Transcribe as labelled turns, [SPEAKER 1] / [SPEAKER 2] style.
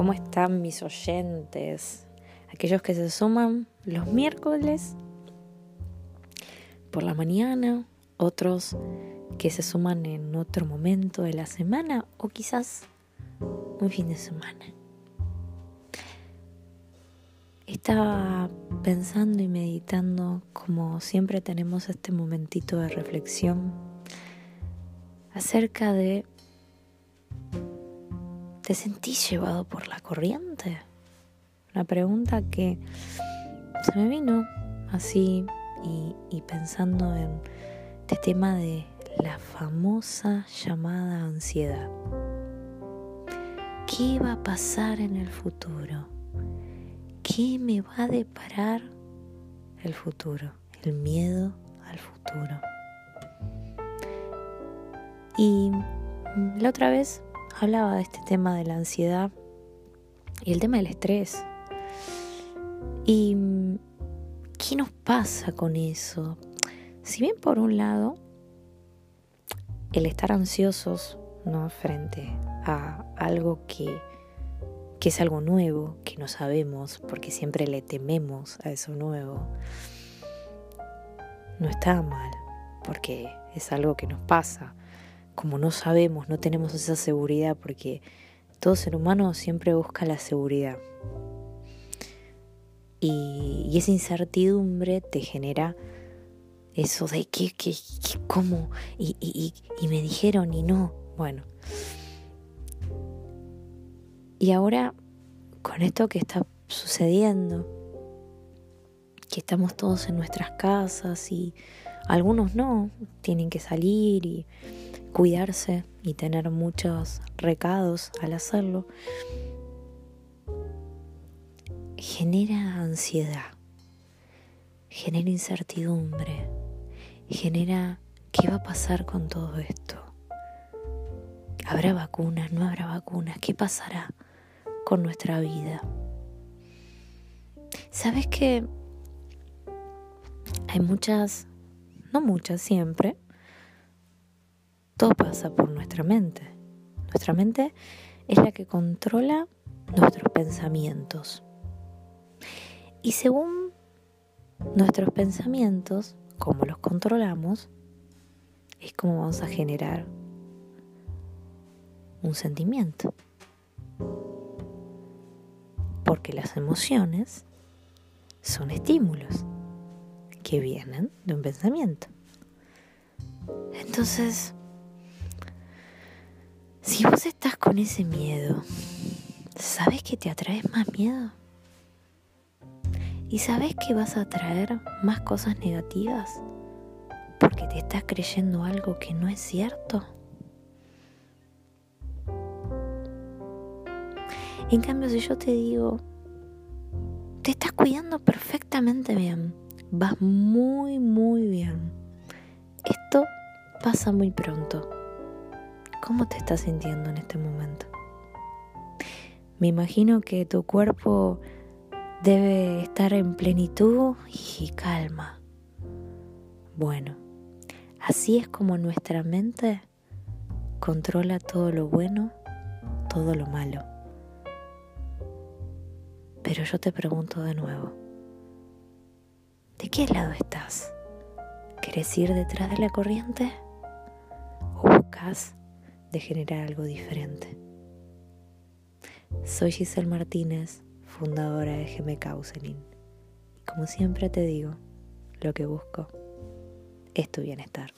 [SPEAKER 1] ¿Cómo están mis oyentes? Aquellos que se suman los miércoles por la mañana, otros que se suman en otro momento de la semana o quizás un fin de semana. Estaba pensando y meditando como siempre tenemos este momentito de reflexión acerca de ¿Te sentís llevado por la corriente? Una pregunta que se me vino así y, pensando en este tema de la famosa llamada ansiedad. ¿Qué va a pasar en el futuro? ¿Qué me va a deparar el futuro? El miedo al futuro. Y la otra vez hablaba de este tema de la ansiedad y el tema del estrés. ¿Y qué nos pasa con eso? Si bien por un lado, el estar ansiosos ¿no? frente a algo que, que es algo nuevo, que no sabemos, porque siempre le tememos a eso nuevo, no está mal, porque es algo que nos pasa como no sabemos, no tenemos esa seguridad, porque todo ser humano siempre busca la seguridad. Y, esa incertidumbre te genera eso de qué, qué, cómo, y, y, y me dijeron y no. Bueno. Y ahora, con esto que está sucediendo, que estamos todos en nuestras casas y algunos no, tienen que salir y cuidarse y tener muchos recados al hacerlo, genera ansiedad, genera incertidumbre, genera qué va a pasar con todo esto. ¿Habrá vacunas? ¿No habrá vacunas? ¿Qué pasará con nuestra vida? ¿Sabes que hay muchas, no muchas siempre, todo pasa por nuestra mente. Nuestra mente es la que controla nuestros pensamientos. Y según nuestros pensamientos, como los controlamos, es como vamos a generar un sentimiento. Porque las emociones son estímulos que vienen de un pensamiento. Entonces, si vos estás con ese miedo, ¿sabes que te atraes más miedo? ¿Y sabes que vas a atraer más cosas negativas? Porque te estás creyendo algo que no es cierto. En cambio, si yo te digo, te estás cuidando perfectamente bien, vas muy, muy bien. Esto pasa muy pronto. ¿Cómo te estás sintiendo en este momento? Me imagino que tu cuerpo debe estar en plenitud y calma. Bueno, así es como nuestra mente controla todo lo bueno, todo lo malo. Pero yo te pregunto de nuevo, ¿de qué lado estás? ¿Quieres ir detrás de la corriente? ¿O buscas de generar algo diferente. Soy Giselle Martínez, fundadora de GM Counseling. Y como siempre te digo, lo que busco es tu bienestar.